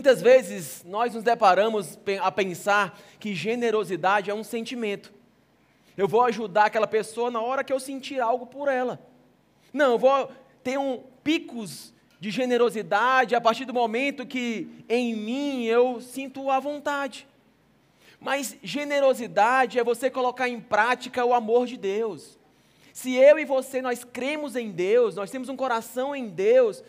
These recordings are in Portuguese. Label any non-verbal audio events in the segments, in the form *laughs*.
Muitas vezes nós nos deparamos a pensar que generosidade é um sentimento. Eu vou ajudar aquela pessoa na hora que eu sentir algo por ela. Não, eu vou ter um picos de generosidade a partir do momento que em mim eu sinto a vontade. Mas generosidade é você colocar em prática o amor de Deus. Se eu e você nós cremos em Deus, nós temos um coração em Deus,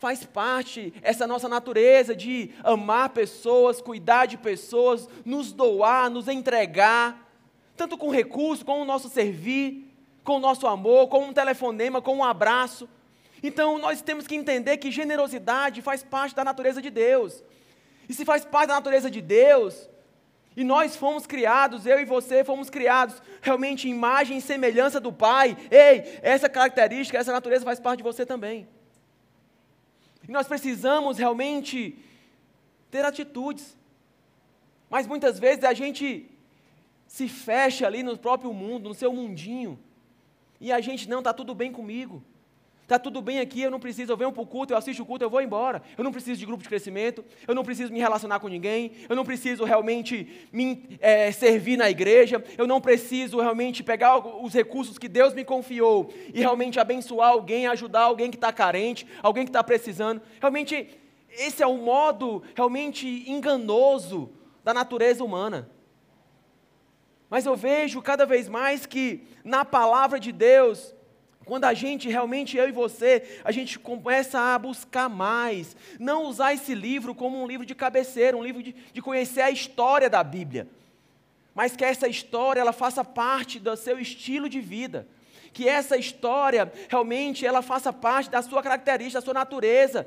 faz parte essa nossa natureza de amar pessoas, cuidar de pessoas, nos doar, nos entregar, tanto com recurso, com o nosso servir, com o nosso amor, com um telefonema, com um abraço. Então nós temos que entender que generosidade faz parte da natureza de Deus. E se faz parte da natureza de Deus, e nós fomos criados, eu e você fomos criados realmente em imagem e semelhança do Pai. Ei, essa característica, essa natureza faz parte de você também. E nós precisamos realmente ter atitudes. Mas muitas vezes a gente se fecha ali no próprio mundo, no seu mundinho. E a gente, não, está tudo bem comigo. Está tudo bem aqui, eu não preciso, eu venho para o culto, eu assisto o culto, eu vou embora. Eu não preciso de grupo de crescimento, eu não preciso me relacionar com ninguém, eu não preciso realmente me é, servir na igreja, eu não preciso realmente pegar os recursos que Deus me confiou e realmente abençoar alguém, ajudar alguém que está carente, alguém que está precisando. Realmente, esse é um modo realmente enganoso da natureza humana. Mas eu vejo cada vez mais que na palavra de Deus, quando a gente realmente, eu e você, a gente começa a buscar mais, não usar esse livro como um livro de cabeceira, um livro de, de conhecer a história da Bíblia, mas que essa história ela faça parte do seu estilo de vida, que essa história realmente ela faça parte da sua característica, da sua natureza,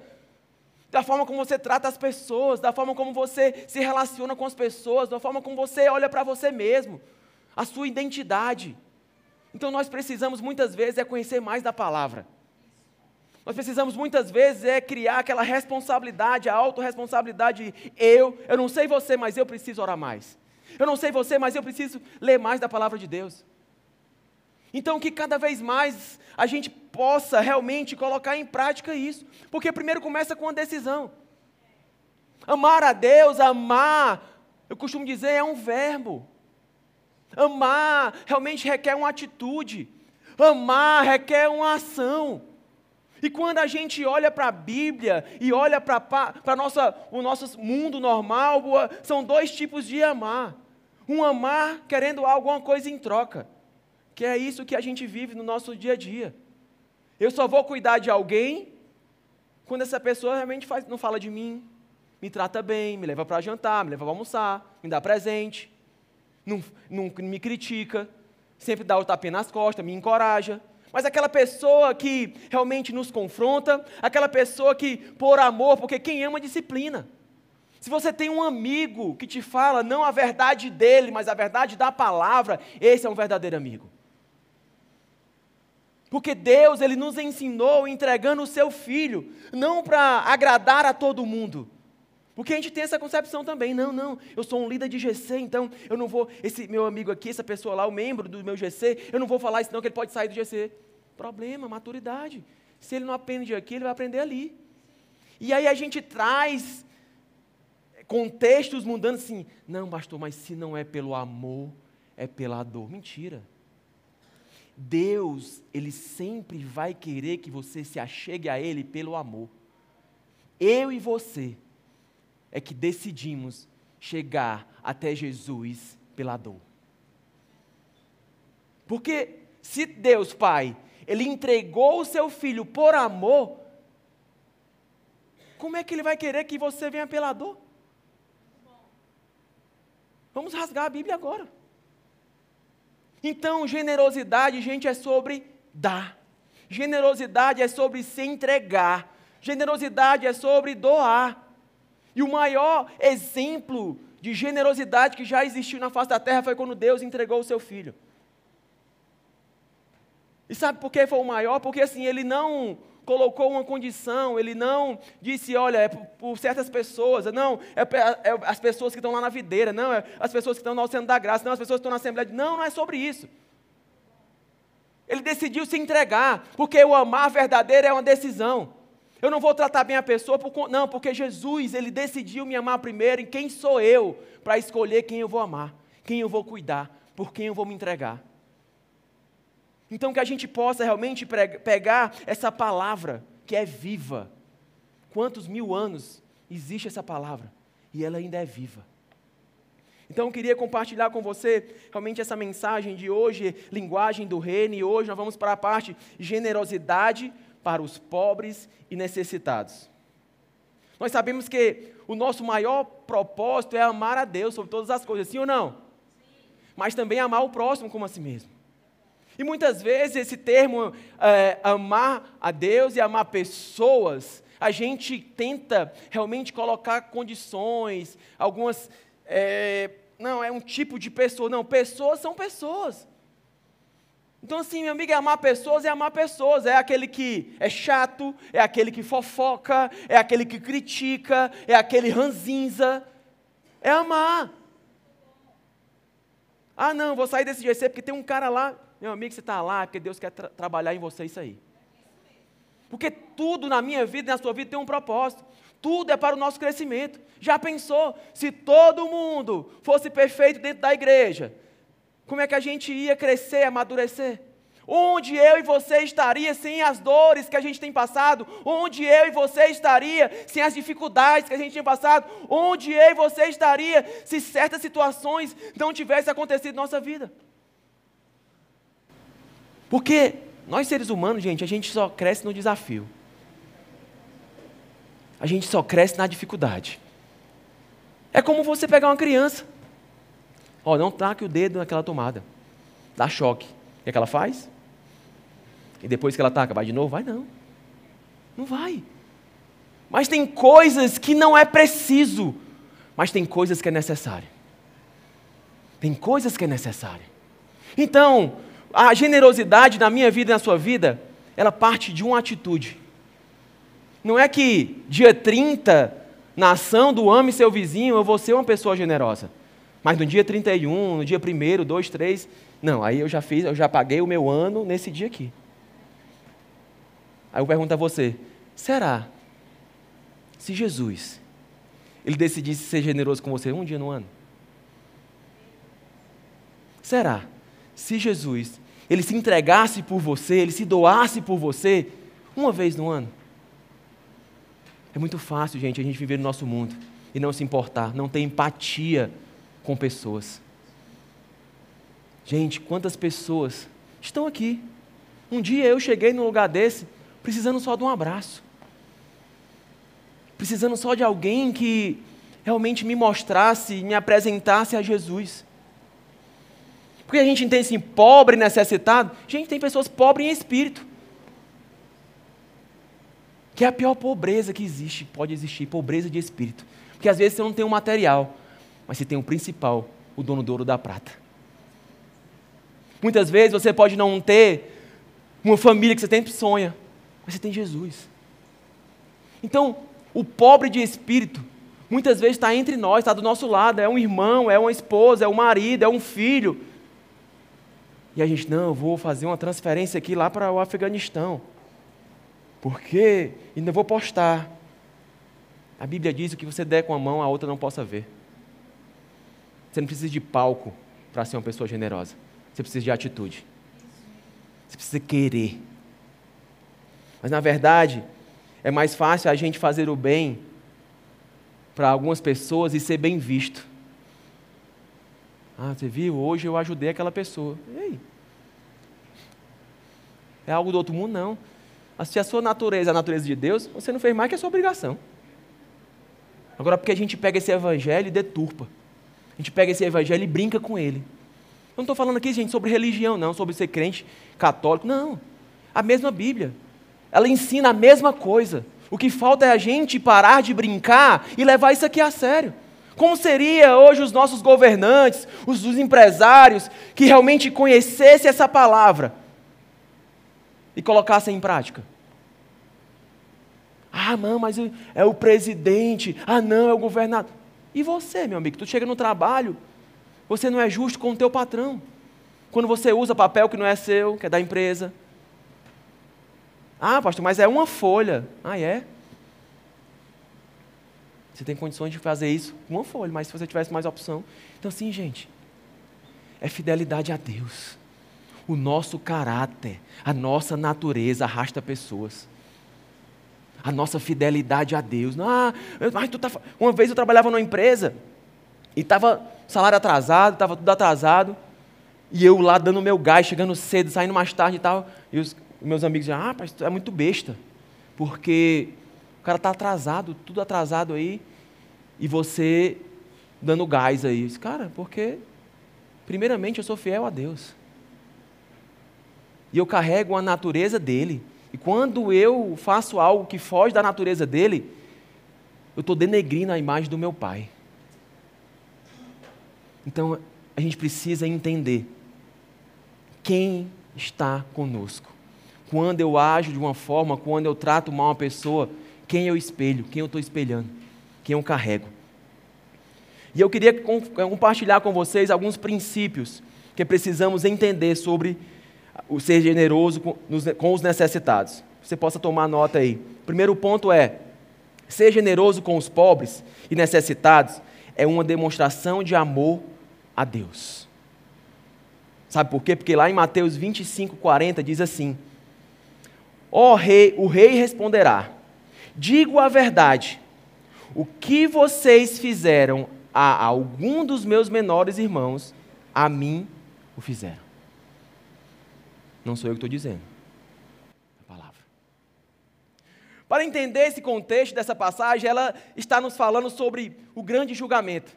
da forma como você trata as pessoas, da forma como você se relaciona com as pessoas, da forma como você olha para você mesmo, a sua identidade. Então nós precisamos muitas vezes é conhecer mais da palavra. Nós precisamos muitas vezes é criar aquela responsabilidade, a autorresponsabilidade. Eu, eu não sei você, mas eu preciso orar mais. Eu não sei você, mas eu preciso ler mais da palavra de Deus. Então que cada vez mais a gente possa realmente colocar em prática isso. Porque primeiro começa com a decisão. Amar a Deus, amar, eu costumo dizer, é um verbo. Amar realmente requer uma atitude. Amar requer uma ação. E quando a gente olha para a Bíblia e olha para o nosso mundo normal, são dois tipos de amar. Um amar querendo alguma coisa em troca, que é isso que a gente vive no nosso dia a dia. Eu só vou cuidar de alguém quando essa pessoa realmente faz, não fala de mim, me trata bem, me leva para jantar, me leva para almoçar, me dá presente não, não me critica, sempre dá o tapinha nas costas, me encoraja. Mas aquela pessoa que realmente nos confronta, aquela pessoa que, por amor, porque quem ama disciplina. Se você tem um amigo que te fala não a verdade dele, mas a verdade da palavra, esse é um verdadeiro amigo. Porque Deus, ele nos ensinou entregando o seu filho, não para agradar a todo mundo, porque a gente tem essa concepção também, não, não, eu sou um líder de GC, então eu não vou, esse meu amigo aqui, essa pessoa lá, o membro do meu GC, eu não vou falar isso não, que ele pode sair do GC. Problema, maturidade. Se ele não aprende aqui, ele vai aprender ali. E aí a gente traz contextos mudando assim, não, pastor, mas se não é pelo amor, é pela dor. Mentira. Deus, Ele sempre vai querer que você se achegue a Ele pelo amor. Eu e você é que decidimos chegar até Jesus pela dor. Porque se Deus Pai, Ele entregou o seu filho por amor, como é que Ele vai querer que você venha pela dor? Vamos rasgar a Bíblia agora. Então, generosidade, gente, é sobre dar. Generosidade é sobre se entregar. Generosidade é sobre doar. E o maior exemplo de generosidade que já existiu na face da terra foi quando Deus entregou o seu filho. E sabe por que foi o maior? Porque assim, ele não colocou uma condição, ele não disse, olha, é por, por certas pessoas, não, é, é, as pessoas que estão lá na videira, não, é as pessoas que estão no Oceano da Graça, não, as pessoas que estão na Assembleia. Não, não é sobre isso. Ele decidiu se entregar, porque o amar verdadeiro é uma decisão. Eu não vou tratar bem a pessoa, por, não, porque Jesus, ele decidiu me amar primeiro, e quem sou eu para escolher quem eu vou amar, quem eu vou cuidar, por quem eu vou me entregar. Então, que a gente possa realmente pegar essa palavra que é viva. Quantos mil anos existe essa palavra? E ela ainda é viva. Então eu queria compartilhar com você realmente essa mensagem de hoje, linguagem do reino, e hoje nós vamos para a parte generosidade para os pobres e necessitados. Nós sabemos que o nosso maior propósito é amar a Deus sobre todas as coisas, sim ou não? Sim. Mas também amar o próximo como a si mesmo. E muitas vezes esse termo é, amar a Deus e amar pessoas, a gente tenta realmente colocar condições, algumas. É, não, é um tipo de pessoa. Não, pessoas são pessoas. Então, assim, meu amigo, é amar pessoas é amar pessoas. É aquele que é chato, é aquele que fofoca, é aquele que critica, é aquele ranzinza. É amar. Ah, não, vou sair desse GC porque tem um cara lá. Meu amigo, você está lá é porque Deus quer tra trabalhar em você isso aí. Porque tudo na minha vida e na sua vida tem um propósito. Tudo é para o nosso crescimento. Já pensou? Se todo mundo fosse perfeito dentro da igreja, como é que a gente ia crescer, amadurecer? Onde eu e você estaria sem as dores que a gente tem passado? Onde eu e você estaria sem as dificuldades que a gente tem passado? Onde eu e você estaria se certas situações não tivessem acontecido na nossa vida? Porque nós seres humanos, gente, a gente só cresce no desafio. A gente só cresce na dificuldade. É como você pegar uma criança. Ó, não taque o dedo naquela tomada. Dá choque. O que, é que ela faz? E depois que ela taca, vai de novo? Vai não. Não vai. Mas tem coisas que não é preciso, mas tem coisas que é necessário. Tem coisas que é necessário. Então, a generosidade na minha vida e na sua vida, ela parte de uma atitude. Não é que dia 30, na ação do ame seu vizinho, eu vou ser uma pessoa generosa. Mas no dia 31, no dia 1, 2, 3, não, aí eu já fiz, eu já paguei o meu ano nesse dia aqui. Aí eu pergunto a você, será se Jesus ele decidisse ser generoso com você um dia no ano? Será se Jesus ele se entregasse por você, ele se doasse por você, uma vez no ano. É muito fácil, gente, a gente viver no nosso mundo e não se importar, não ter empatia com pessoas. Gente, quantas pessoas estão aqui? Um dia eu cheguei num lugar desse, precisando só de um abraço. Precisando só de alguém que realmente me mostrasse, me apresentasse a Jesus. Porque a gente entende assim, pobre, necessitado. Gente, tem pessoas pobres em espírito. Que é a pior pobreza que existe, pode existir, pobreza de espírito. Porque às vezes você não tem o um material, mas você tem o principal, o dono do ouro da prata. Muitas vezes você pode não ter uma família que você sempre sonha, mas você tem Jesus. Então, o pobre de espírito, muitas vezes está entre nós, está do nosso lado, é um irmão, é uma esposa, é um marido, é um filho e a gente, não, eu vou fazer uma transferência aqui lá para o Afeganistão. Porque ainda vou postar. A Bíblia diz o que você der com a mão, a outra não possa ver. Você não precisa de palco para ser uma pessoa generosa. Você precisa de atitude. Você precisa querer. Mas na verdade, é mais fácil a gente fazer o bem para algumas pessoas e ser bem visto ah, você viu? Hoje eu ajudei aquela pessoa. E aí? É algo do outro mundo? Não. Se a sua natureza é a natureza de Deus, você não fez mais que a sua obrigação. Agora, porque a gente pega esse evangelho e deturpa. A gente pega esse evangelho e brinca com ele. Eu não estou falando aqui, gente, sobre religião, não, sobre ser crente católico. Não. A mesma Bíblia. Ela ensina a mesma coisa. O que falta é a gente parar de brincar e levar isso aqui a sério. Como seria hoje os nossos governantes, os, os empresários, que realmente conhecessem essa palavra e colocassem em prática? Ah, não, mas é o presidente. Ah, não, é o governador. E você, meu amigo, tu chega no trabalho, você não é justo com o teu patrão. Quando você usa papel que não é seu, que é da empresa. Ah, pastor, mas é uma folha. Ah, é? Você tem condições de fazer isso com uma folha, mas se você tivesse mais opção. Então, assim, gente, é fidelidade a Deus. O nosso caráter, a nossa natureza arrasta pessoas. A nossa fidelidade a Deus. Ah, mas tu tá... Uma vez eu trabalhava numa empresa e estava salário atrasado, estava tudo atrasado. E eu lá dando meu gás, chegando cedo, saindo mais tarde e tal. E os meus amigos diziam, ah, mas tu é muito besta. Porque o cara está atrasado, tudo atrasado aí. E você dando gás aí. Disse, cara, porque primeiramente eu sou fiel a Deus. E eu carrego a natureza dele. E quando eu faço algo que foge da natureza dele, eu estou denegrindo a imagem do meu pai. Então a gente precisa entender quem está conosco. Quando eu ajo de uma forma, quando eu trato mal uma pessoa, quem eu espelho, quem eu estou espelhando, quem eu carrego. E eu queria compartilhar com vocês alguns princípios que precisamos entender sobre o ser generoso com os necessitados. Você possa tomar nota aí. Primeiro ponto é: ser generoso com os pobres e necessitados é uma demonstração de amor a Deus. Sabe por quê? Porque lá em Mateus 25, 40 diz assim: Ó oh, rei, o rei responderá: Digo a verdade, o que vocês fizeram a algum dos meus menores irmãos, a mim o fizeram. Não sou eu que estou dizendo. A palavra. Para entender esse contexto dessa passagem, ela está nos falando sobre o grande julgamento.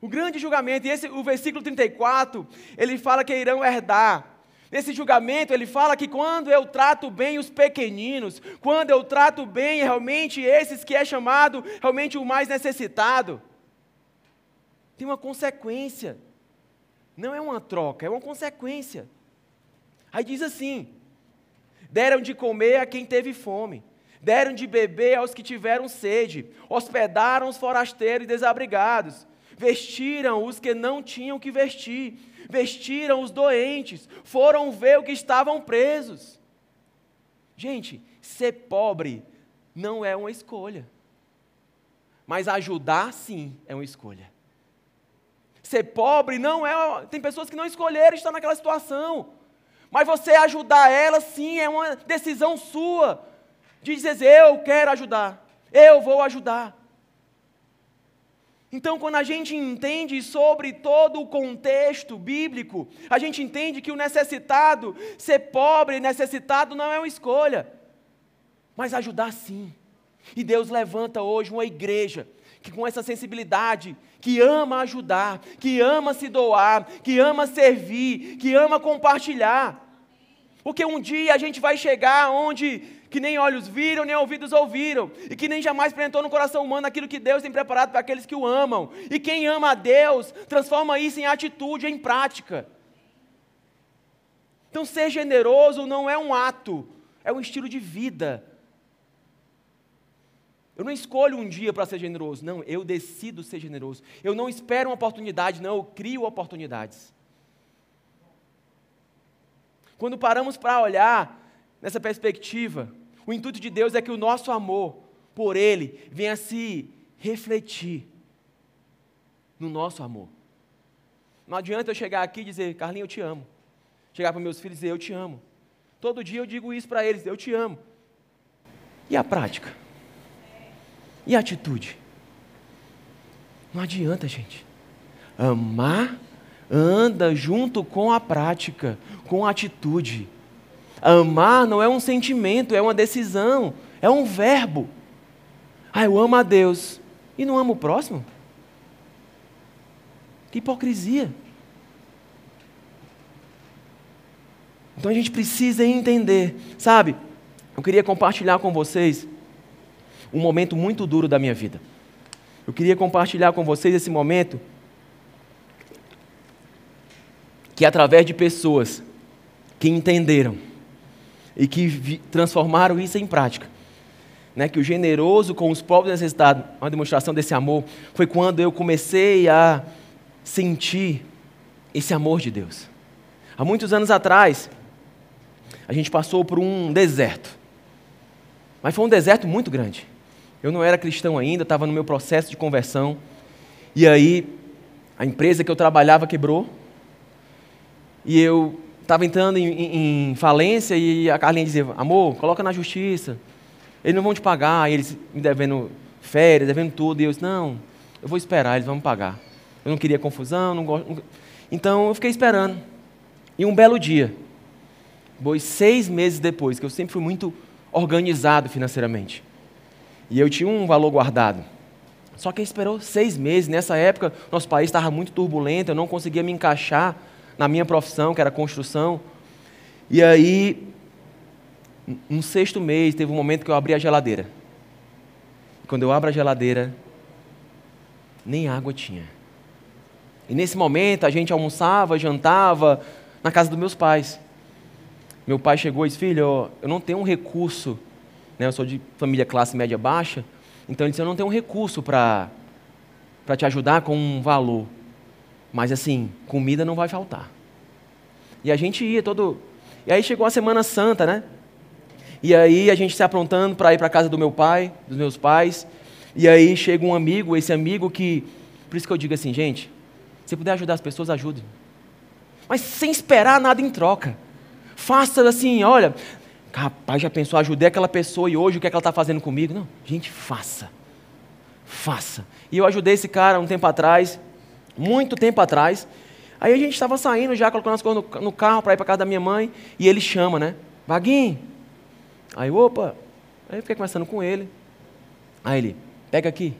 O grande julgamento, e esse, o versículo 34, ele fala que irão herdar. Nesse julgamento, ele fala que quando eu trato bem os pequeninos, quando eu trato bem realmente esses que é chamado realmente o mais necessitado, tem uma consequência. Não é uma troca, é uma consequência. Aí diz assim: deram de comer a quem teve fome, deram de beber aos que tiveram sede, hospedaram os forasteiros e desabrigados vestiram os que não tinham que vestir, vestiram os doentes, foram ver o que estavam presos. Gente, ser pobre não é uma escolha, mas ajudar sim é uma escolha. Ser pobre não é. Tem pessoas que não escolheram estar naquela situação, mas você ajudar ela sim é uma decisão sua, de dizer: eu quero ajudar, eu vou ajudar. Então, quando a gente entende sobre todo o contexto bíblico, a gente entende que o necessitado, ser pobre necessitado não é uma escolha, mas ajudar sim. E Deus levanta hoje uma igreja que com essa sensibilidade, que ama ajudar, que ama se doar, que ama servir, que ama compartilhar. Porque um dia a gente vai chegar onde que nem olhos viram, nem ouvidos ouviram, e que nem jamais penetrou no coração humano aquilo que Deus tem preparado para aqueles que o amam. E quem ama a Deus transforma isso em atitude, em prática. Então, ser generoso não é um ato, é um estilo de vida. Eu não escolho um dia para ser generoso, não, eu decido ser generoso. Eu não espero uma oportunidade, não, eu crio oportunidades. Quando paramos para olhar nessa perspectiva, o intuito de Deus é que o nosso amor por Ele venha se refletir no nosso amor. Não adianta eu chegar aqui e dizer, Carlinhos, eu te amo. Chegar para meus filhos e dizer, eu te amo. Todo dia eu digo isso para eles, eu te amo. E a prática? E a atitude? Não adianta, gente. Amar anda junto com a prática, com a atitude. Amar não é um sentimento, é uma decisão, é um verbo. Ah, eu amo a Deus e não amo o próximo? Que hipocrisia. Então a gente precisa entender, sabe? Eu queria compartilhar com vocês um momento muito duro da minha vida. Eu queria compartilhar com vocês esse momento que através de pessoas que entenderam e que transformaram isso em prática. Né, que o generoso com os pobres necessitados, uma demonstração desse amor, foi quando eu comecei a sentir esse amor de Deus. Há muitos anos atrás, a gente passou por um deserto. Mas foi um deserto muito grande. Eu não era cristão ainda, estava no meu processo de conversão. E aí, a empresa que eu trabalhava quebrou. E eu estava entrando em, em, falência e a Carlinha dizia: Amor, coloca na justiça. Eles não vão te pagar. E eles me devendo férias, devendo tudo. E eu disse: Não, eu vou esperar, eles vão me pagar. Eu não queria confusão, não gosto. Então eu fiquei esperando. E um belo dia, pois seis meses depois, que eu sempre fui muito organizado financeiramente, e eu tinha um valor guardado. Só que esperou seis meses. Nessa época, nosso país estava muito turbulento, eu não conseguia me encaixar na minha profissão, que era construção. E aí, no sexto mês, teve um momento que eu abri a geladeira. E quando eu abro a geladeira, nem água tinha. E nesse momento, a gente almoçava, jantava na casa dos meus pais. Meu pai chegou e disse: Filho, eu não tenho um recurso, né? eu sou de família classe média baixa, então ele disse: Eu não tenho um recurso para te ajudar com um valor. Mas assim, comida não vai faltar. E a gente ia todo. E aí chegou a Semana Santa, né? E aí a gente se aprontando para ir para casa do meu pai, dos meus pais. E aí chega um amigo, esse amigo que. Por isso que eu digo assim, gente, se puder ajudar as pessoas, ajude. Mas sem esperar nada em troca. Faça assim, olha, rapaz, já pensou, ajudei aquela pessoa e hoje o que, é que ela está fazendo comigo? Não, gente, faça. Faça. E eu ajudei esse cara um tempo atrás, muito tempo atrás. Aí a gente estava saindo já, colocando as coisas no, no carro para ir para casa da minha mãe, e ele chama, né? Vaguinho. Aí, opa. Aí eu fiquei conversando com ele. Aí ele, pega aqui.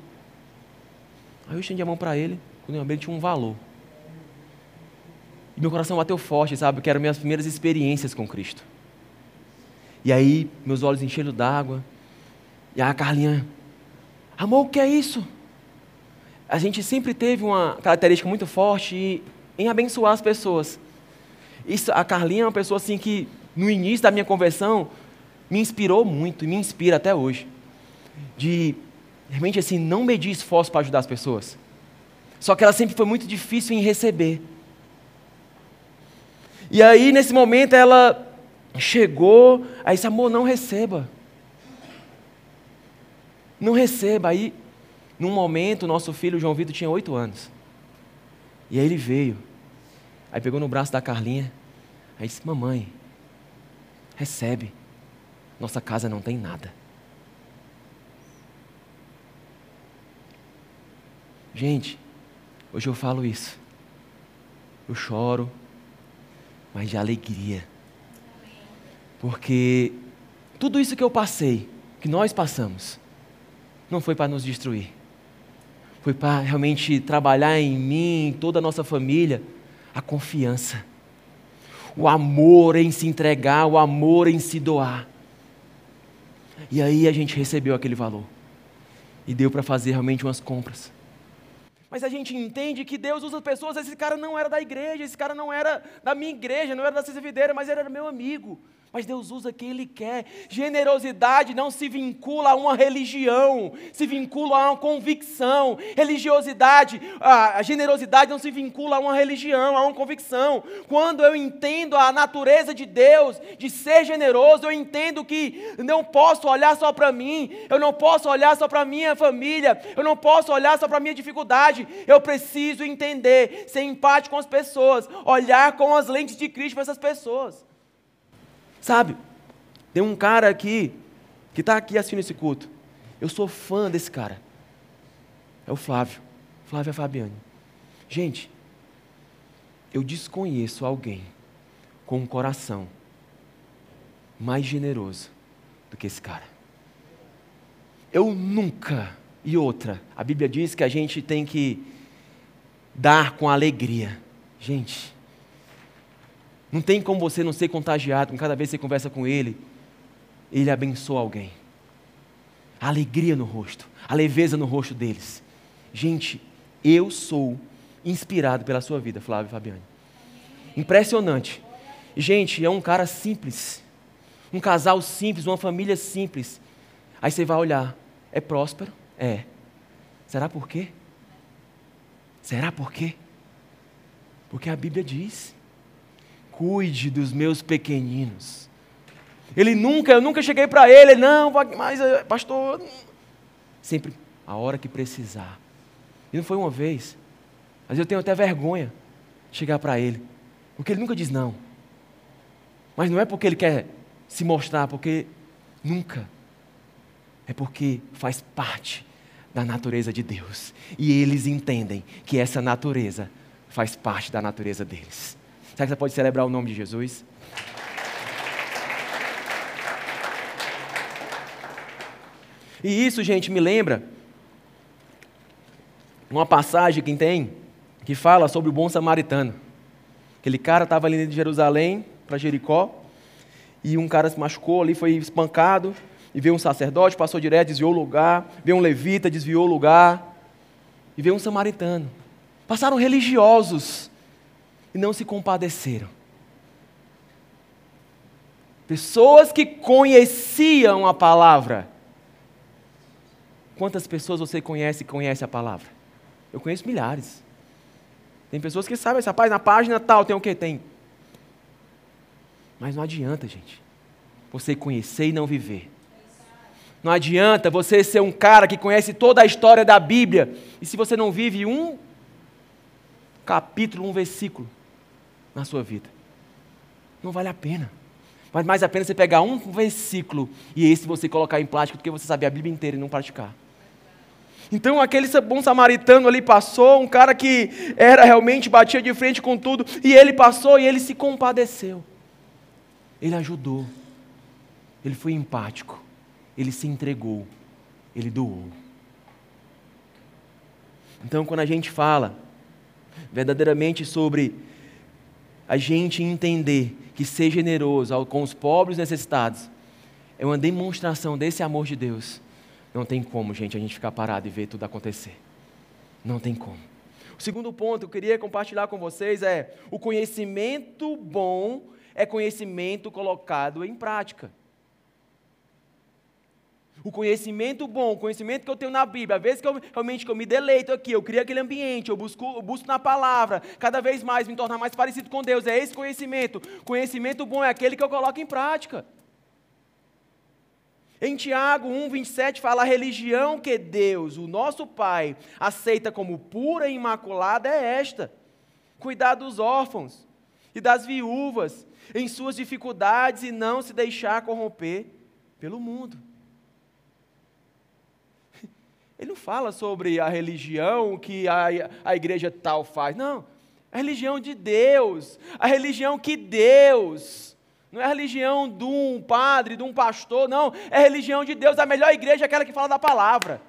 Aí eu estendi a mão para ele, quando eu abri, ele tinha um valor. E meu coração bateu forte, sabe? Que eram minhas primeiras experiências com Cristo. E aí, meus olhos encheram d'água. E a Carlinha, amor, o que é isso? A gente sempre teve uma característica muito forte em abençoar as pessoas. Isso, a Carlinha é uma pessoa assim que, no início da minha conversão, me inspirou muito e me inspira até hoje. De realmente assim, não medir esforço para ajudar as pessoas. Só que ela sempre foi muito difícil em receber. E aí, nesse momento, ela chegou, aí disse, amor, não receba. Não receba. Aí num momento, nosso filho João Vitor tinha oito anos. E aí ele veio. Aí pegou no braço da Carlinha. Aí disse: Mamãe, recebe. Nossa casa não tem nada. Gente, hoje eu falo isso. Eu choro, mas de alegria. Porque tudo isso que eu passei, que nós passamos, não foi para nos destruir foi para realmente trabalhar em mim, em toda a nossa família, a confiança. O amor em se entregar, o amor em se doar. E aí a gente recebeu aquele valor. E deu para fazer realmente umas compras. Mas a gente entende que Deus usa pessoas. Esse cara não era da igreja, esse cara não era da minha igreja, não era da Cisa Videira, mas era meu amigo mas Deus usa quem Ele quer. Generosidade não se vincula a uma religião, se vincula a uma convicção. Religiosidade, a generosidade não se vincula a uma religião, a uma convicção. Quando eu entendo a natureza de Deus, de ser generoso, eu entendo que não posso olhar só para mim, eu não posso olhar só para minha família, eu não posso olhar só para minha dificuldade. Eu preciso entender, ser empático com as pessoas, olhar com as lentes de Cristo para essas pessoas. Sabe, tem um cara aqui, que está aqui assistindo esse culto. Eu sou fã desse cara. É o Flávio. Flávio é Fabiane. Gente, eu desconheço alguém com um coração mais generoso do que esse cara. Eu nunca, e outra, a Bíblia diz que a gente tem que dar com alegria. Gente, não tem como você não ser contagiado, cada vez que você conversa com ele, ele abençoa alguém. A alegria no rosto, a leveza no rosto deles. Gente, eu sou inspirado pela sua vida, Flávio e Fabiane. Impressionante. Gente, é um cara simples. Um casal simples, uma família simples. Aí você vai olhar, é próspero? É. Será por quê? Será por quê? Porque a Bíblia diz cuide dos meus pequeninos. Ele nunca, eu nunca cheguei para ele, não, mas eh, pastor, Sempre a hora que precisar. E não foi uma vez. Mas eu tenho até vergonha de chegar para ele. Porque ele nunca diz não. Mas não é porque ele quer se mostrar, porque nunca. É porque faz parte da natureza de Deus. E eles entendem que essa natureza faz parte da natureza deles. Será que você pode celebrar o nome de Jesus? E isso, gente, me lembra uma passagem que tem que fala sobre o bom samaritano. Aquele cara estava ali de Jerusalém para Jericó e um cara se machucou ali, foi espancado e veio um sacerdote, passou direto, desviou o lugar, veio um levita, desviou o lugar e veio um samaritano. Passaram religiosos e não se compadeceram. Pessoas que conheciam a palavra. Quantas pessoas você conhece e conhece a palavra? Eu conheço milhares. Tem pessoas que sabem, rapaz, na página tal tem o que? Tem. Mas não adianta, gente. Você conhecer e não viver. Não adianta você ser um cara que conhece toda a história da Bíblia e se você não vive um capítulo, um versículo na sua vida. Não vale a pena. Vale mais a pena você pegar um versículo e esse você colocar em prática do que você saber a Bíblia inteira e não praticar. Então aquele bom samaritano ali passou, um cara que era realmente batia de frente com tudo, e ele passou e ele se compadeceu. Ele ajudou. Ele foi empático. Ele se entregou. Ele doou. Então quando a gente fala verdadeiramente sobre a gente entender que ser generoso com os pobres necessitados é uma demonstração desse amor de Deus não tem como, gente, a gente ficar parado e ver tudo acontecer. Não tem como. O segundo ponto que eu queria compartilhar com vocês é: o conhecimento bom é conhecimento colocado em prática. O conhecimento bom, o conhecimento que eu tenho na Bíblia, às vezes que eu realmente que eu me deleito aqui, eu crio aquele ambiente, eu busco, eu busco na palavra, cada vez mais me tornar mais parecido com Deus. É esse conhecimento. Conhecimento bom é aquele que eu coloco em prática. Em Tiago 1, 27 fala: a religião que Deus, o nosso Pai, aceita como pura e imaculada é esta: cuidar dos órfãos e das viúvas em suas dificuldades e não se deixar corromper pelo mundo. Ele não fala sobre a religião que a, a igreja tal faz, não. A religião de Deus, a religião que Deus não é a religião de um padre, de um pastor, não. É a religião de Deus. A melhor igreja é aquela que fala da palavra.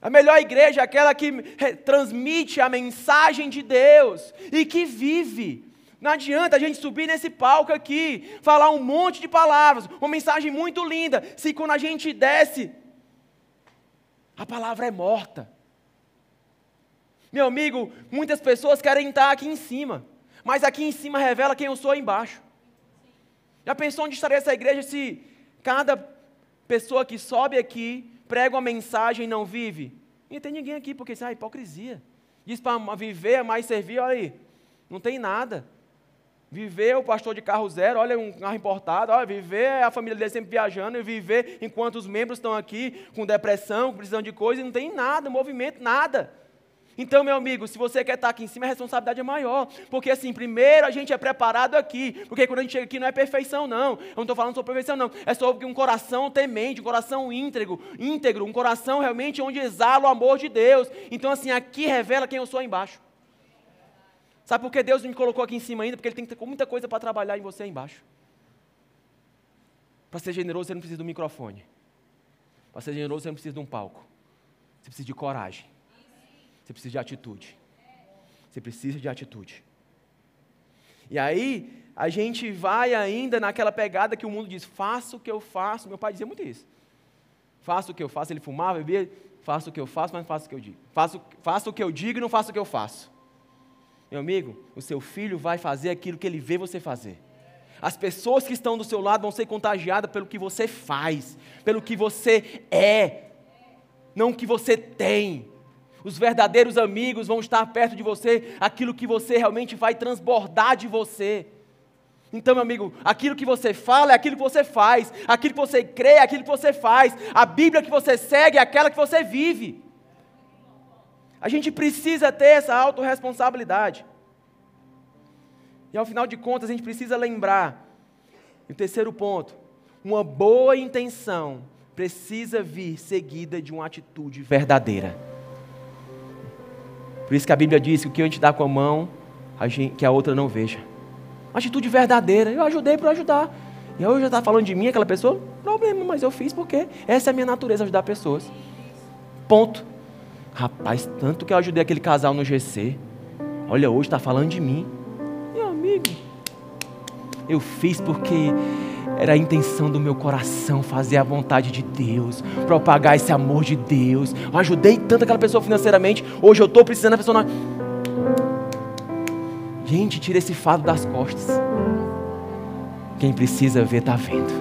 A melhor igreja é aquela que transmite a mensagem de Deus e que vive. Não adianta a gente subir nesse palco aqui, falar um monte de palavras, uma mensagem muito linda, se quando a gente desce, a palavra é morta. Meu amigo, muitas pessoas querem estar aqui em cima, mas aqui em cima revela quem eu sou embaixo. Já pensou onde estaria essa igreja se cada pessoa que sobe aqui prega uma mensagem e não vive? Não tem ninguém aqui, porque isso é hipocrisia. Diz para viver mais servir, olha aí, não tem nada. Viver o pastor de carro zero, olha um carro importado, olha, viver é a família dele sempre viajando, e viver enquanto os membros estão aqui com depressão, precisando de coisa, e não tem nada, movimento, nada. Então, meu amigo, se você quer estar aqui em cima, a responsabilidade é maior. Porque, assim, primeiro a gente é preparado aqui. Porque quando a gente chega aqui não é perfeição, não. Eu não estou falando sobre perfeição, não. É sobre um coração temente, um coração íntegro, íntegro, um coração realmente onde exala o amor de Deus. Então, assim, aqui revela quem eu sou embaixo. Sabe por que Deus me colocou aqui em cima ainda? Porque Ele tem muita coisa para trabalhar em você aí embaixo. Para ser generoso, você não precisa um microfone. Para ser generoso, você não precisa de um palco. Você precisa de coragem. Você precisa de atitude. Você precisa de atitude. E aí, a gente vai ainda naquela pegada que o mundo diz: faça o que eu faço. Meu pai dizia muito isso. Faça o que eu faço. Ele fumava, bebia, faça o que eu faço, mas não faça o que eu digo. Faça, faça o que eu digo e não faça o que eu faço. Meu amigo, o seu filho vai fazer aquilo que ele vê você fazer. As pessoas que estão do seu lado vão ser contagiadas pelo que você faz, pelo que você é, não o que você tem. Os verdadeiros amigos vão estar perto de você, aquilo que você realmente vai transbordar de você. Então, meu amigo, aquilo que você fala é aquilo que você faz, aquilo que você crê é aquilo que você faz, a Bíblia que você segue é aquela que você vive. A gente precisa ter essa autorresponsabilidade. E ao final de contas, a gente precisa lembrar. E o terceiro ponto, uma boa intenção precisa vir seguida de uma atitude verdadeira. Por isso que a Bíblia diz que o que a gente dá com a mão, a gente, que a outra não veja. Uma atitude verdadeira. Eu ajudei para ajudar. E eu já está falando de mim, aquela pessoa? Problema, mas eu fiz porque essa é a minha natureza, ajudar pessoas. Ponto. Rapaz, tanto que eu ajudei aquele casal no GC. Olha, hoje está falando de mim. Meu amigo, eu fiz porque era a intenção do meu coração fazer a vontade de Deus, propagar esse amor de Deus. Eu ajudei tanto aquela pessoa financeiramente. Hoje eu estou precisando da pessoa. Gente, tira esse fado das costas. Quem precisa ver, está vendo.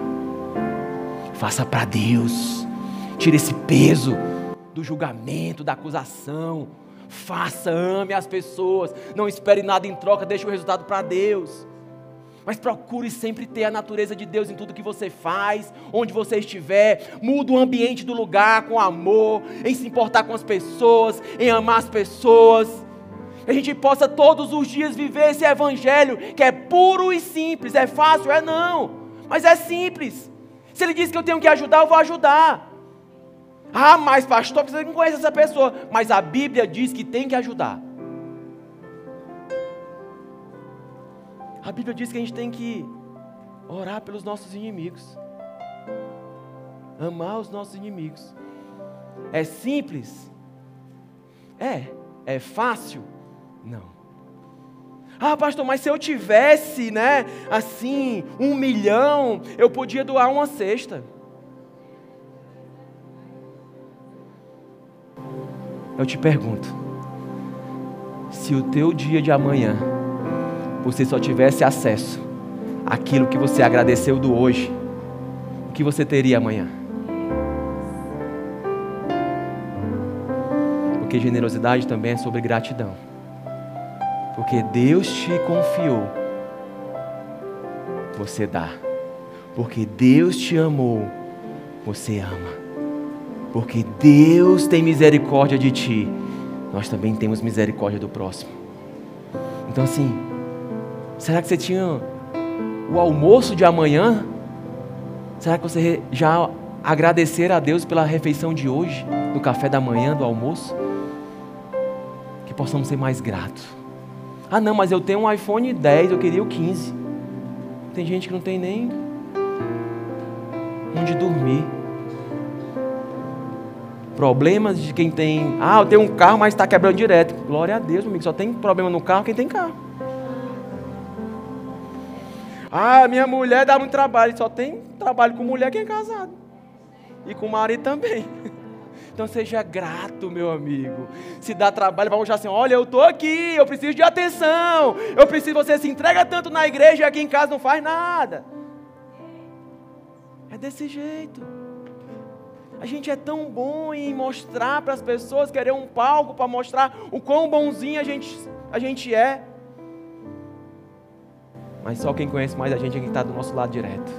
Faça para Deus. Tire esse peso do julgamento, da acusação. Faça, ame as pessoas. Não espere nada em troca, deixe o resultado para Deus. Mas procure sempre ter a natureza de Deus em tudo que você faz, onde você estiver. Muda o ambiente do lugar com amor, em se importar com as pessoas, em amar as pessoas que a gente possa todos os dias viver esse evangelho que é puro e simples. É fácil? É não, mas é simples. Se ele diz que eu tenho que ajudar, eu vou ajudar. Ah, mas pastor, você não conhece essa pessoa. Mas a Bíblia diz que tem que ajudar. A Bíblia diz que a gente tem que orar pelos nossos inimigos. Amar os nossos inimigos. É simples? É. É fácil? Não. Ah, pastor, mas se eu tivesse, né, assim, um milhão, eu podia doar uma cesta. Eu te pergunto, se o teu dia de amanhã você só tivesse acesso àquilo que você agradeceu do hoje, o que você teria amanhã? Porque generosidade também é sobre gratidão. Porque Deus te confiou, você dá. Porque Deus te amou, você ama. Porque Deus tem misericórdia de ti, nós também temos misericórdia do próximo. Então, assim, será que você tinha o almoço de amanhã? Será que você já agradecer a Deus pela refeição de hoje, do café da manhã, do almoço? Que possamos ser mais gratos. Ah, não, mas eu tenho um iPhone 10, eu queria o 15. Tem gente que não tem nem onde dormir. Problemas de quem tem. Ah, eu tenho um carro, mas está quebrando direto. Glória a Deus, amigo. Só tem problema no carro quem tem carro. Ah, minha mulher dá muito trabalho. Só tem trabalho com mulher quem é casado. E com marido também. *laughs* Então seja grato, meu amigo. Se dá trabalho, vamos já assim: olha, eu estou aqui, eu preciso de atenção. Eu preciso, você se entrega tanto na igreja e aqui em casa não faz nada. É desse jeito. A gente é tão bom em mostrar para as pessoas, querer um palco para mostrar o quão bonzinho a gente, a gente é. Mas só quem conhece mais a gente é quem está do nosso lado direto.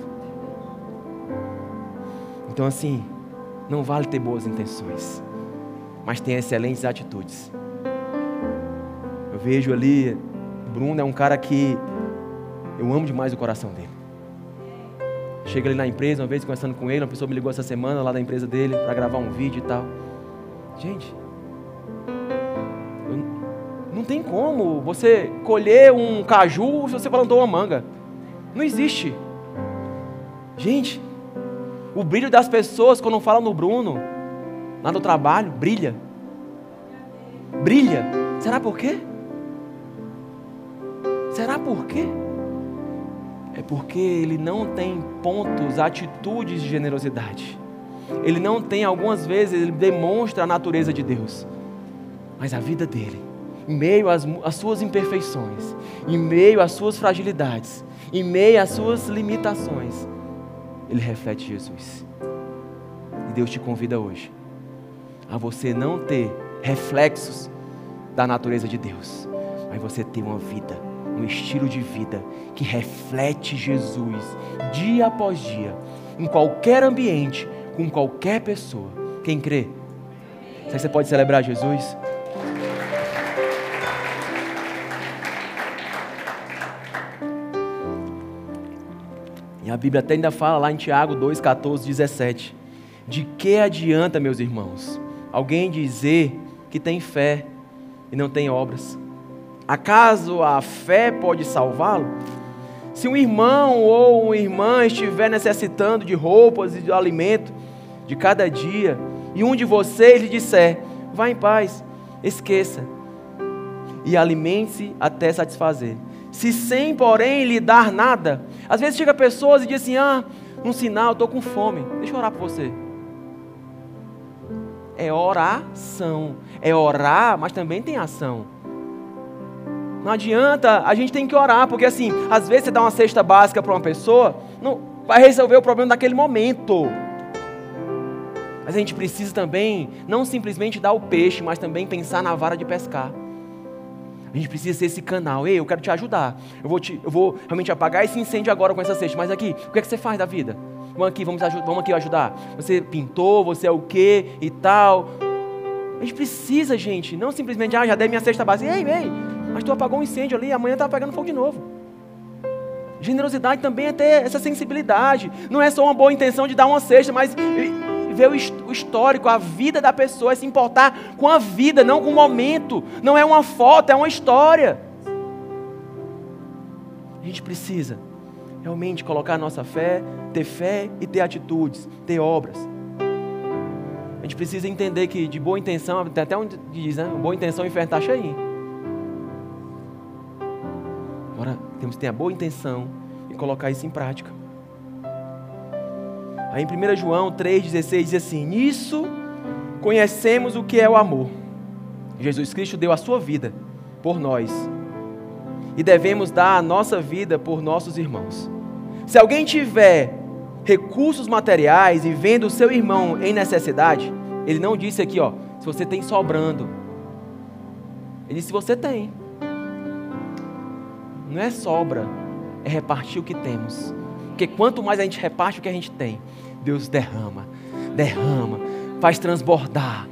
Então, assim, não vale ter boas intenções, mas tem excelentes atitudes. Eu vejo ali, Bruno é um cara que eu amo demais o coração dele. Chega ali na empresa, uma vez conversando com ele, uma pessoa me ligou essa semana lá da empresa dele para gravar um vídeo e tal. Gente, não tem como você colher um caju se você plantou uma manga. Não existe. Gente, o brilho das pessoas quando falam no Bruno, lá no trabalho, brilha. Brilha. Será por quê? Será por quê? É porque ele não tem pontos, atitudes de generosidade. Ele não tem, algumas vezes, ele demonstra a natureza de Deus. Mas a vida dele, em meio às, às suas imperfeições, em meio às suas fragilidades, em meio às suas limitações, ele reflete Jesus. E Deus te convida hoje a você não ter reflexos da natureza de Deus, mas você ter uma vida um estilo de vida que reflete Jesus dia após dia, em qualquer ambiente, com qualquer pessoa. Quem crê? Será que você pode celebrar Jesus? E a Bíblia até ainda fala lá em Tiago 2, 14, 17. De que adianta, meus irmãos, alguém dizer que tem fé e não tem obras? Acaso a fé pode salvá-lo? Se um irmão ou uma irmã estiver necessitando de roupas e de alimento de cada dia, e um de vocês lhe disser: vá em paz, esqueça, e alimente-se até satisfazer. Se sem, porém, lhe dar nada, às vezes chega pessoas e diz assim: ah, um sinal, estou com fome, deixa eu orar por você. É oração, é orar, mas também tem ação. Não adianta, a gente tem que orar, porque assim, às vezes você dá uma cesta básica para uma pessoa, não vai resolver o problema naquele momento. Mas a gente precisa também não simplesmente dar o peixe, mas também pensar na vara de pescar. A gente precisa ser esse canal. Ei, eu quero te ajudar. Eu vou, te, eu vou realmente apagar esse incêndio agora com essa cesta. Mas aqui, o que é que você faz da vida? Vamos aqui, vamos, vamos aqui ajudar. Você pintou, você é o quê e tal. A gente precisa, gente, não simplesmente, ah, já dei minha cesta básica. Ei, ei, mas tu apagou um incêndio ali, amanhã está pegando fogo de novo. Generosidade também é ter essa sensibilidade. Não é só uma boa intenção de dar uma cesta, mas ver o histórico, a vida da pessoa, é se importar com a vida, não com o momento. Não é uma foto, é uma história. A gente precisa realmente colocar a nossa fé, ter fé e ter atitudes, ter obras. A gente precisa entender que de boa intenção, até onde diz, né? Boa intenção inferno está cheio. Temos que ter a boa intenção e colocar isso em prática. Aí em 1 João 3,16 diz assim: Nisso conhecemos o que é o amor. Jesus Cristo deu a sua vida por nós. E devemos dar a nossa vida por nossos irmãos. Se alguém tiver recursos materiais e vendo o seu irmão em necessidade, ele não disse aqui, ó, se você tem sobrando. Ele disse se você tem não é sobra, é repartir o que temos. Porque quanto mais a gente reparte o que a gente tem, Deus derrama, derrama, faz transbordar.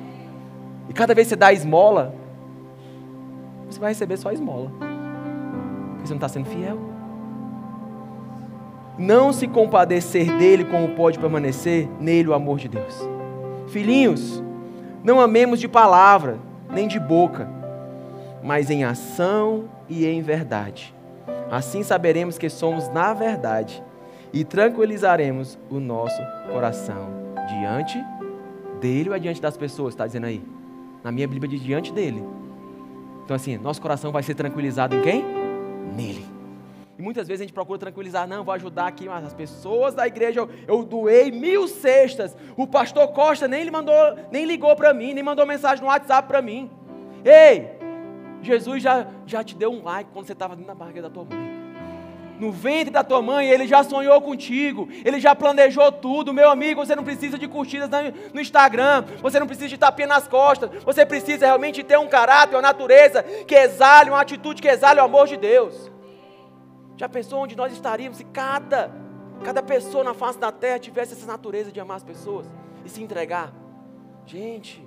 E cada vez que você dá esmola, você vai receber só esmola. Porque você não está sendo fiel. Não se compadecer dele como pode permanecer nele o amor de Deus. Filhinhos, não amemos de palavra, nem de boca, mas em ação e em verdade. Assim saberemos que somos na verdade e tranquilizaremos o nosso coração diante dele ou é diante das pessoas? Está dizendo aí? Na minha Bíblia diz diante dele. Então, assim, nosso coração vai ser tranquilizado em quem? Nele. E muitas vezes a gente procura tranquilizar, não, vou ajudar aqui, mas as pessoas da igreja, eu, eu doei mil cestas. O pastor Costa nem, mandou, nem ligou para mim, nem mandou mensagem no WhatsApp para mim. Ei, Jesus já, já te deu um like quando você estava na barriga da tua mãe. No ventre da tua mãe, ele já sonhou contigo, ele já planejou tudo. Meu amigo, você não precisa de curtidas no Instagram, você não precisa de tapinha nas costas, você precisa realmente ter um caráter, uma natureza que exale, uma atitude que exale o amor de Deus. Já pensou onde nós estaríamos se cada, cada pessoa na face da terra tivesse essa natureza de amar as pessoas e se entregar? Gente,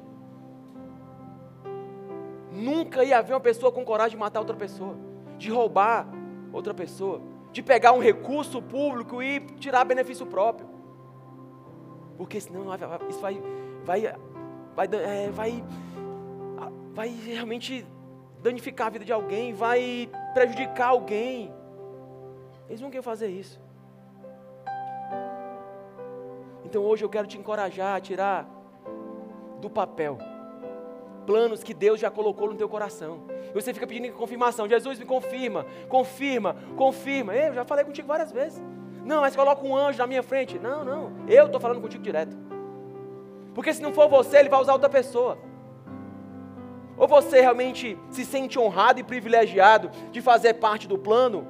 Nunca ia haver uma pessoa com coragem de matar outra pessoa, de roubar outra pessoa, de pegar um recurso público e tirar benefício próprio. Porque senão isso vai, vai, vai, é, vai, vai realmente danificar a vida de alguém, vai prejudicar alguém. Eles não querem fazer isso. Então hoje eu quero te encorajar a tirar do papel planos que Deus já colocou no teu coração. E você fica pedindo confirmação. Jesus me confirma, confirma, confirma. Eu já falei contigo várias vezes. Não, mas coloca um anjo na minha frente. Não, não. Eu estou falando contigo direto. Porque se não for você, ele vai usar outra pessoa. Ou você realmente se sente honrado e privilegiado de fazer parte do plano,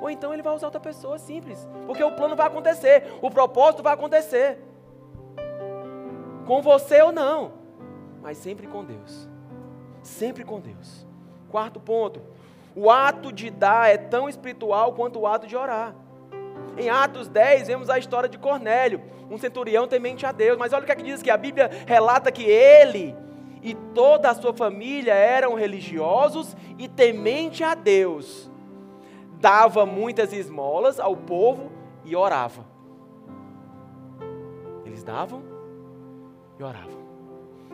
ou então ele vai usar outra pessoa, simples. Porque o plano vai acontecer, o propósito vai acontecer. Com você ou não mas sempre com Deus. Sempre com Deus. Quarto ponto: O ato de dar é tão espiritual quanto o ato de orar. Em Atos 10, vemos a história de Cornélio, um centurião temente a Deus. Mas olha o que, é que diz que a Bíblia relata que ele e toda a sua família eram religiosos e temente a Deus. Dava muitas esmolas ao povo e orava. Eles davam e oravam.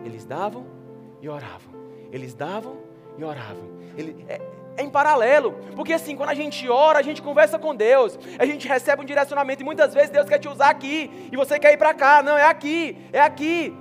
Eles davam e oravam. Eles davam e oravam. Ele, é, é em paralelo, porque assim, quando a gente ora, a gente conversa com Deus, a gente recebe um direcionamento e muitas vezes Deus quer te usar aqui e você quer ir para cá. Não, é aqui, é aqui.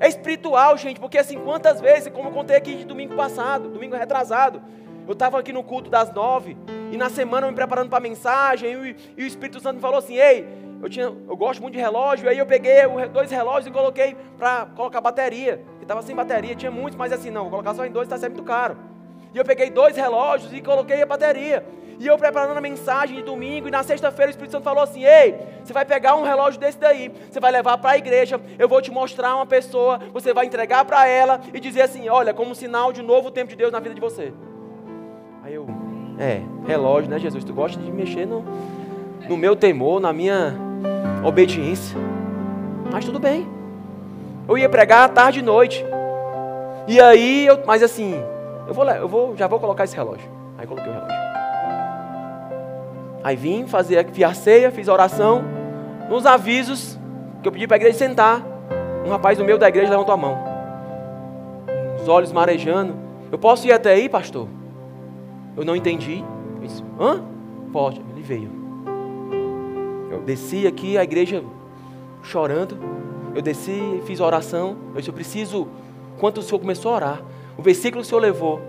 É espiritual, gente, porque assim, quantas vezes, como eu contei aqui de domingo passado, domingo retrasado, eu estava aqui no culto das nove e na semana eu me preparando para a mensagem e, e o Espírito Santo me falou assim: Ei, eu, tinha, eu gosto muito de relógio, aí eu peguei dois relógios e coloquei para colocar bateria, que estava sem bateria, tinha muitos, mas assim, não, vou colocar só em dois, está sendo muito caro. E eu peguei dois relógios e coloquei a bateria. E eu preparando a mensagem de domingo, e na sexta-feira o Espírito Santo falou assim: Ei, você vai pegar um relógio desse daí, você vai levar para a igreja, eu vou te mostrar uma pessoa, você vai entregar para ela e dizer assim: Olha, como um sinal de novo tempo de Deus na vida de você. Aí eu, é, relógio, né, Jesus? Tu gosta de mexer no, no meu temor, na minha obediência. Mas tudo bem. Eu ia pregar tarde e noite. E aí, eu, mas assim, eu vou, eu vou, já vou colocar esse relógio. Aí coloquei o relógio. Aí vim fazer, a ceia, fiz a oração. Nos avisos que eu pedi para a igreja sentar, um rapaz no meio da igreja levantou a mão. Os olhos marejando. Eu posso ir até aí, pastor? Eu não entendi. Eu disse, hã? Pode. Ele veio. Desci aqui, a igreja chorando. Eu desci, fiz a oração. Eu disse, eu preciso. Quando o Senhor começou a orar, o versículo que o Senhor levou,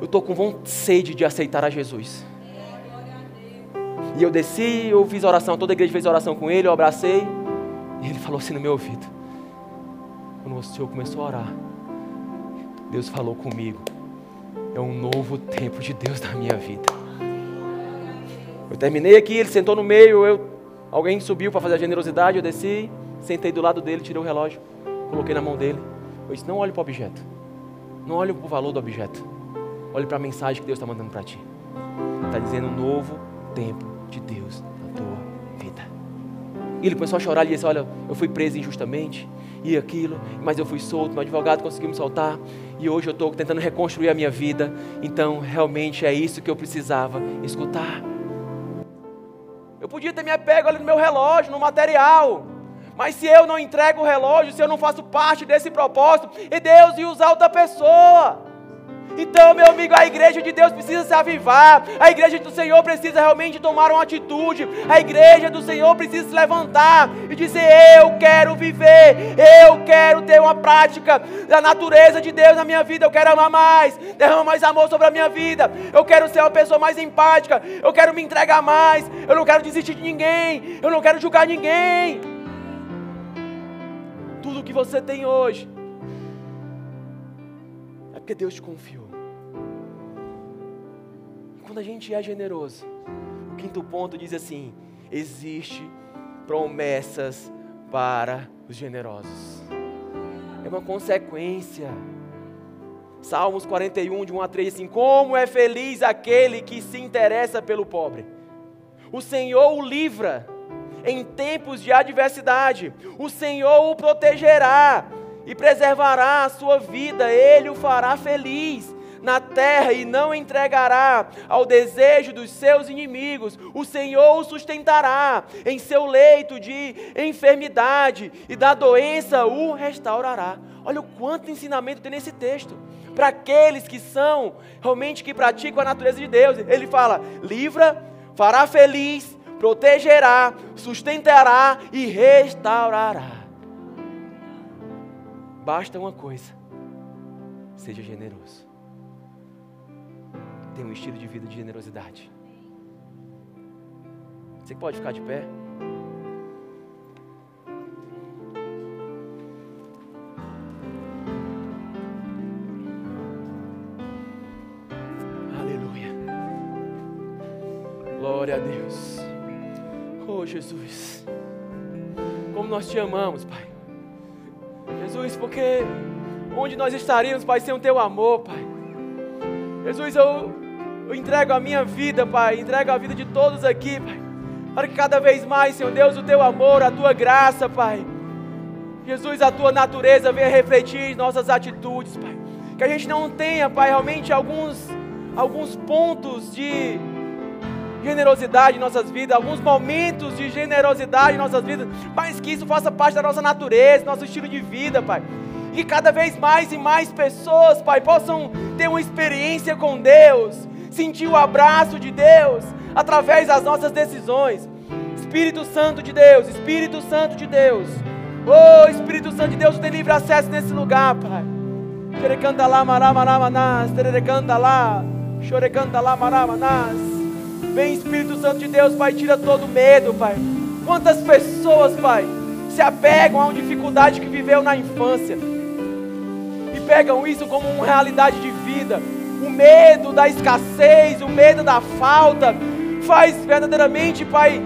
eu estou com vontade sede de aceitar a Jesus. E eu desci, eu fiz a oração, toda a igreja fez a oração com ele, eu abracei. E ele falou assim no meu ouvido. Quando o Senhor começou a orar, Deus falou comigo. É um novo tempo de Deus na minha vida. Eu terminei aqui, ele sentou no meio, eu, alguém subiu para fazer a generosidade, eu desci, sentei do lado dele, tirei o relógio, coloquei na mão dele. Eu disse, não olhe para o objeto. Não olhe para o valor do objeto. Olhe para a mensagem que Deus está mandando para ti. Está dizendo um novo tempo de Deus na tua vida. E ele começou a chorar e disse: Olha, eu fui preso injustamente e aquilo, mas eu fui solto, meu advogado conseguiu me soltar e hoje eu estou tentando reconstruir a minha vida. Então, realmente é isso que eu precisava escutar. Eu podia ter me apego ali no meu relógio, no material. Mas se eu não entrego o relógio, se eu não faço parte desse propósito, e Deus ia usar outra pessoa. Então, meu amigo, a igreja de Deus precisa se avivar, a igreja do Senhor precisa realmente tomar uma atitude, a igreja do Senhor precisa se levantar e dizer: Eu quero viver, eu quero ter uma prática da natureza de Deus na minha vida, eu quero amar mais, derrama mais amor sobre a minha vida, eu quero ser uma pessoa mais empática, eu quero me entregar mais, eu não quero desistir de ninguém, eu não quero julgar ninguém. Tudo que você tem hoje porque Deus te confiou quando a gente é generoso. O quinto ponto diz assim: existe promessas para os generosos. É uma consequência. Salmos 41, de 1 a 3, assim: Como é feliz aquele que se interessa pelo pobre. O Senhor o livra em tempos de adversidade. O Senhor o protegerá e preservará a sua vida. Ele o fará feliz na terra e não entregará ao desejo dos seus inimigos. O Senhor o sustentará em seu leito de enfermidade e da doença o restaurará. Olha o quanto ensinamento tem nesse texto. Para aqueles que são realmente que praticam a natureza de Deus, ele fala: livra, fará feliz, protegerá, sustentará e restaurará. Basta uma coisa: seja generoso tem um estilo de vida de generosidade. Você pode ficar de pé? Aleluia. Glória a Deus. Oh Jesus. Como nós te amamos, Pai. Jesus, porque onde nós estaríamos, Pai, sem o teu amor, Pai. Jesus, eu, eu entrego a minha vida, Pai, entrego a vida de todos aqui, Pai, para que cada vez mais, Senhor Deus, o teu amor, a tua graça, Pai, Jesus, a tua natureza venha refletir em nossas atitudes, Pai. Que a gente não tenha, Pai, realmente alguns, alguns pontos de generosidade em nossas vidas, alguns momentos de generosidade em nossas vidas, mas que isso faça parte da nossa natureza, nosso estilo de vida, Pai. E cada vez mais e mais pessoas, Pai, possam ter uma experiência com Deus, sentir o abraço de Deus através das nossas decisões. Espírito Santo de Deus, Espírito Santo de Deus. Oh, Espírito Santo de Deus, tem livre acesso nesse lugar, Pai. Xerecanta lá, maramaramanás, tererecanta lá, chorecanta lá, maramanás. Vem, Espírito Santo de Deus, Pai, tira todo medo, Pai. Quantas pessoas, Pai, se apegam a uma dificuldade que viveu na infância e pegam isso como uma realidade de vida. O medo da escassez, o medo da falta, faz verdadeiramente, Pai,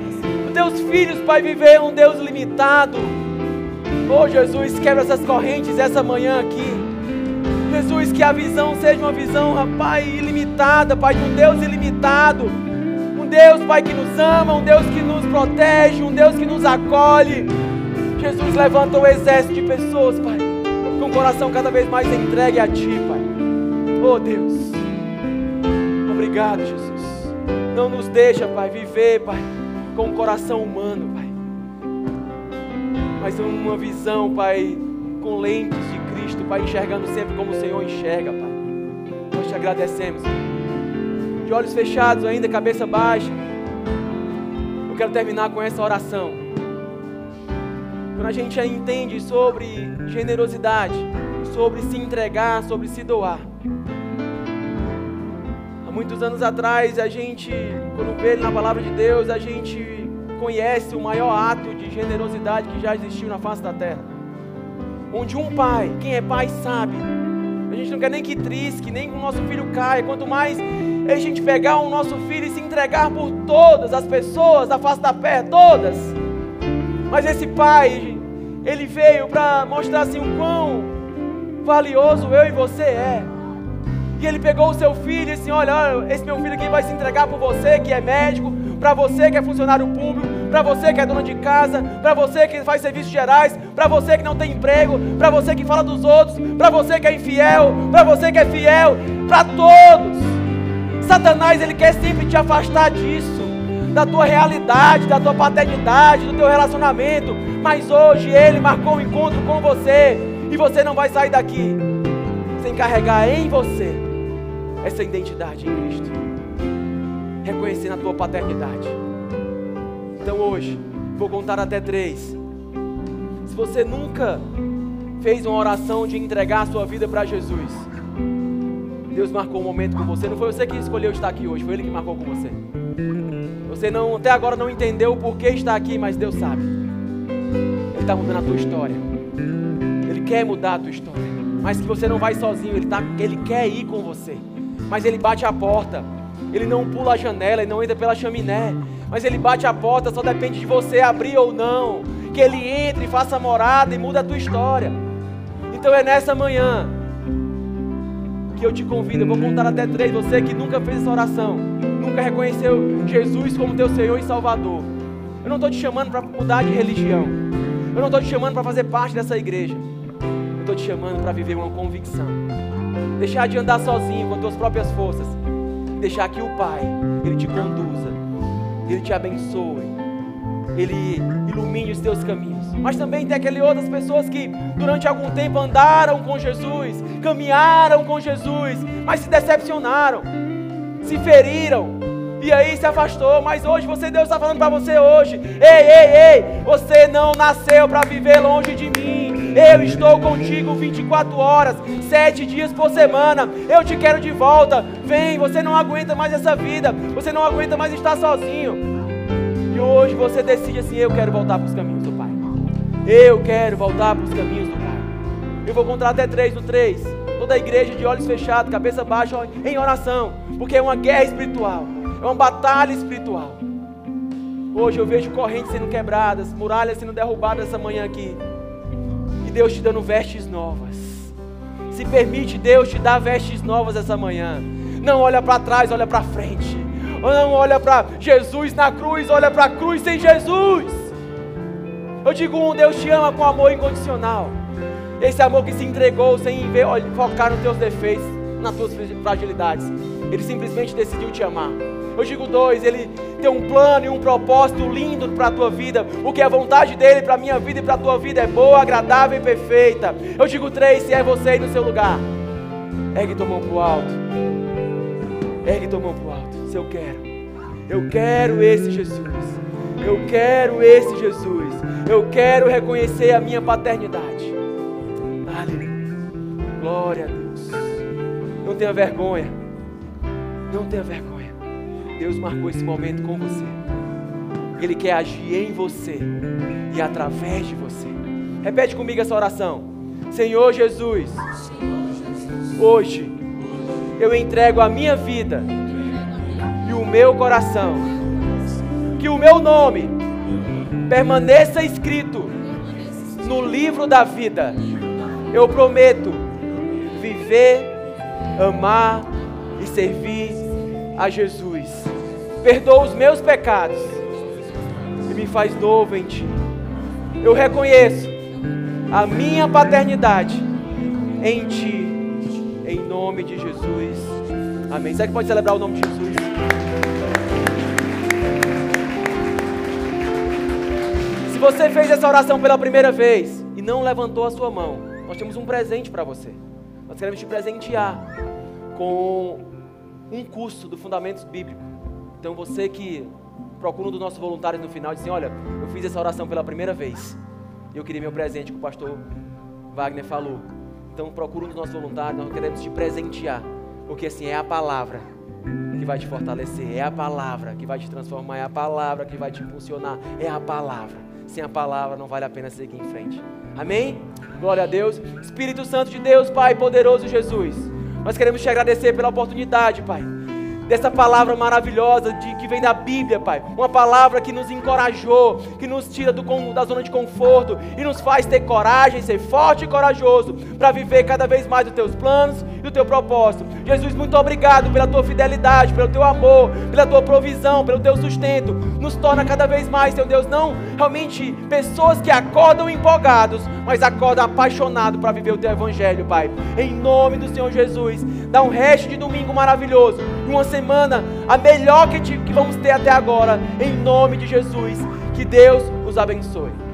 os teus filhos, Pai, viver um Deus limitado Oh Jesus, quebra essas correntes essa manhã aqui. Jesus, que a visão seja uma visão, Pai, ilimitada, Pai, de um Deus ilimitado. Deus, Pai, que nos ama, um Deus que nos protege, um Deus que nos acolhe. Jesus, levanta um exército de pessoas, Pai, com o coração cada vez mais entregue a Ti, Pai. Oh Deus, obrigado, Jesus. Não nos deixa, Pai, viver, Pai, com o coração humano, Pai mas uma visão, Pai, com lentes de Cristo, Pai, enxergando sempre como o Senhor enxerga, Pai. Nós te agradecemos. De olhos fechados ainda, cabeça baixa. Eu quero terminar com essa oração. Quando a gente entende sobre generosidade, sobre se entregar, sobre se doar. Há muitos anos atrás, a gente, quando vê na palavra de Deus, a gente conhece o maior ato de generosidade que já existiu na face da terra. Onde um pai, quem é pai sabe, gente não quer nem que trisque, nem que o nosso filho caia, quanto mais a gente pegar o nosso filho e se entregar por todas as pessoas da face da terra, todas. Mas esse pai, ele veio para mostrar assim o quão valioso eu e você é. E ele pegou o seu filho e disse: Olha, esse meu filho aqui vai se entregar por você, que é médico, para você que é funcionário público, para você que é dona de casa, para você que faz serviços gerais, para você que não tem emprego, para você que fala dos outros, para você que é infiel, para você que é fiel, para todos. Satanás, ele quer sempre te afastar disso, da tua realidade, da tua paternidade, do teu relacionamento. Mas hoje ele marcou um encontro com você e você não vai sair daqui sem carregar em você essa identidade em Cristo reconhecendo a tua paternidade. Então hoje, vou contar até três. Se você nunca fez uma oração de entregar a sua vida para Jesus, Deus marcou um momento com você. Não foi você que escolheu estar aqui hoje, foi Ele que marcou com você. Você não, até agora não entendeu o porquê está aqui, mas Deus sabe. Ele está mudando a tua história. Ele quer mudar a tua história. Mas que você não vai sozinho, Ele, tá, ele quer ir com você. Mas Ele bate a porta. Ele não pula a janela, ele não entra pela chaminé. Mas ele bate a porta, só depende de você abrir ou não. Que ele entre, faça morada e muda a tua história. Então é nessa manhã que eu te convido. Eu vou contar até três. Você que nunca fez essa oração, nunca reconheceu Jesus como teu Senhor e Salvador. Eu não estou te chamando para mudar de religião. Eu não estou te chamando para fazer parte dessa igreja. Eu estou te chamando para viver uma convicção. Deixar de andar sozinho com tuas próprias forças deixar que o Pai, Ele te conduza, Ele te abençoe, Ele ilumine os teus caminhos. Mas também tem aquelas outras pessoas que durante algum tempo andaram com Jesus, caminharam com Jesus, mas se decepcionaram, se feriram, e aí se afastou, mas hoje você, Deus está falando para você hoje: ei, ei, ei, você não nasceu para viver longe de mim. Eu estou contigo 24 horas, 7 dias por semana. Eu te quero de volta. Vem, você não aguenta mais essa vida. Você não aguenta mais estar sozinho. E hoje você decide assim: eu quero voltar para os caminhos do Pai. Eu quero voltar para os caminhos do Pai. Eu vou contar até três no três. Toda a igreja de olhos fechados, cabeça baixa, em oração. Porque é uma guerra espiritual. É uma batalha espiritual. Hoje eu vejo correntes sendo quebradas, muralhas sendo derrubadas essa manhã aqui. Deus te dando vestes novas. Se permite Deus te dar vestes novas essa manhã. Não olha para trás, olha para frente. Não olha para Jesus na cruz, olha para a cruz sem Jesus. Eu digo um, Deus te ama com amor incondicional. Esse amor que se entregou sem ver, olha, focar nos teus defeitos, nas tuas fragilidades. Ele simplesmente decidiu te amar. Eu digo dois, ele tem um plano e um propósito lindo para a tua vida. O que é a vontade dele para a minha vida e para a tua vida é boa, agradável e perfeita. Eu digo três, se é você aí no seu lugar. Ergue tua mão para o alto. Ergue tua mão para o alto. Se eu quero. Eu quero esse Jesus. Eu quero esse Jesus. Eu quero reconhecer a minha paternidade. Aleluia. Glória a Deus. Não tenha vergonha. Não tenha vergonha. Deus marcou esse momento com você. Ele quer agir em você e através de você. Repete comigo essa oração. Senhor Jesus, hoje eu entrego a minha vida e o meu coração. Que o meu nome permaneça escrito no livro da vida. Eu prometo viver, amar e servir a Jesus. Perdoa os meus pecados e me faz novo em Ti. Eu reconheço a minha paternidade em Ti, em nome de Jesus. Amém. Você que pode celebrar o nome de Jesus? Se você fez essa oração pela primeira vez e não levantou a sua mão, nós temos um presente para você. Nós queremos te presentear com um curso do Fundamentos Bíblicos. Então você que procura um dos nossos voluntários no final diz assim, olha, eu fiz essa oração pela primeira vez. E eu queria meu presente que o pastor Wagner falou. Então procura um dos nossos voluntários, nós queremos te presentear. Porque assim é a palavra que vai te fortalecer, é a palavra que vai te transformar, é a palavra que vai te impulsionar, é a palavra. Sem a palavra não vale a pena seguir em frente. Amém? Glória a Deus. Espírito Santo de Deus, Pai poderoso Jesus. Nós queremos te agradecer pela oportunidade, Pai dessa palavra maravilhosa de, que vem da Bíblia, Pai. Uma palavra que nos encorajou, que nos tira do, da zona de conforto e nos faz ter coragem, ser forte e corajoso para viver cada vez mais os teus planos e o teu propósito. Jesus, muito obrigado pela tua fidelidade, pelo teu amor, pela tua provisão, pelo teu sustento. Nos torna cada vez mais, Teu Deus, não realmente pessoas que acordam empolgados, mas acordam apaixonados para viver o teu evangelho, Pai. Em nome do Senhor Jesus, dá um resto de domingo maravilhoso, uma semana a melhor que, te, que vamos ter até agora, em nome de Jesus. Que Deus os abençoe.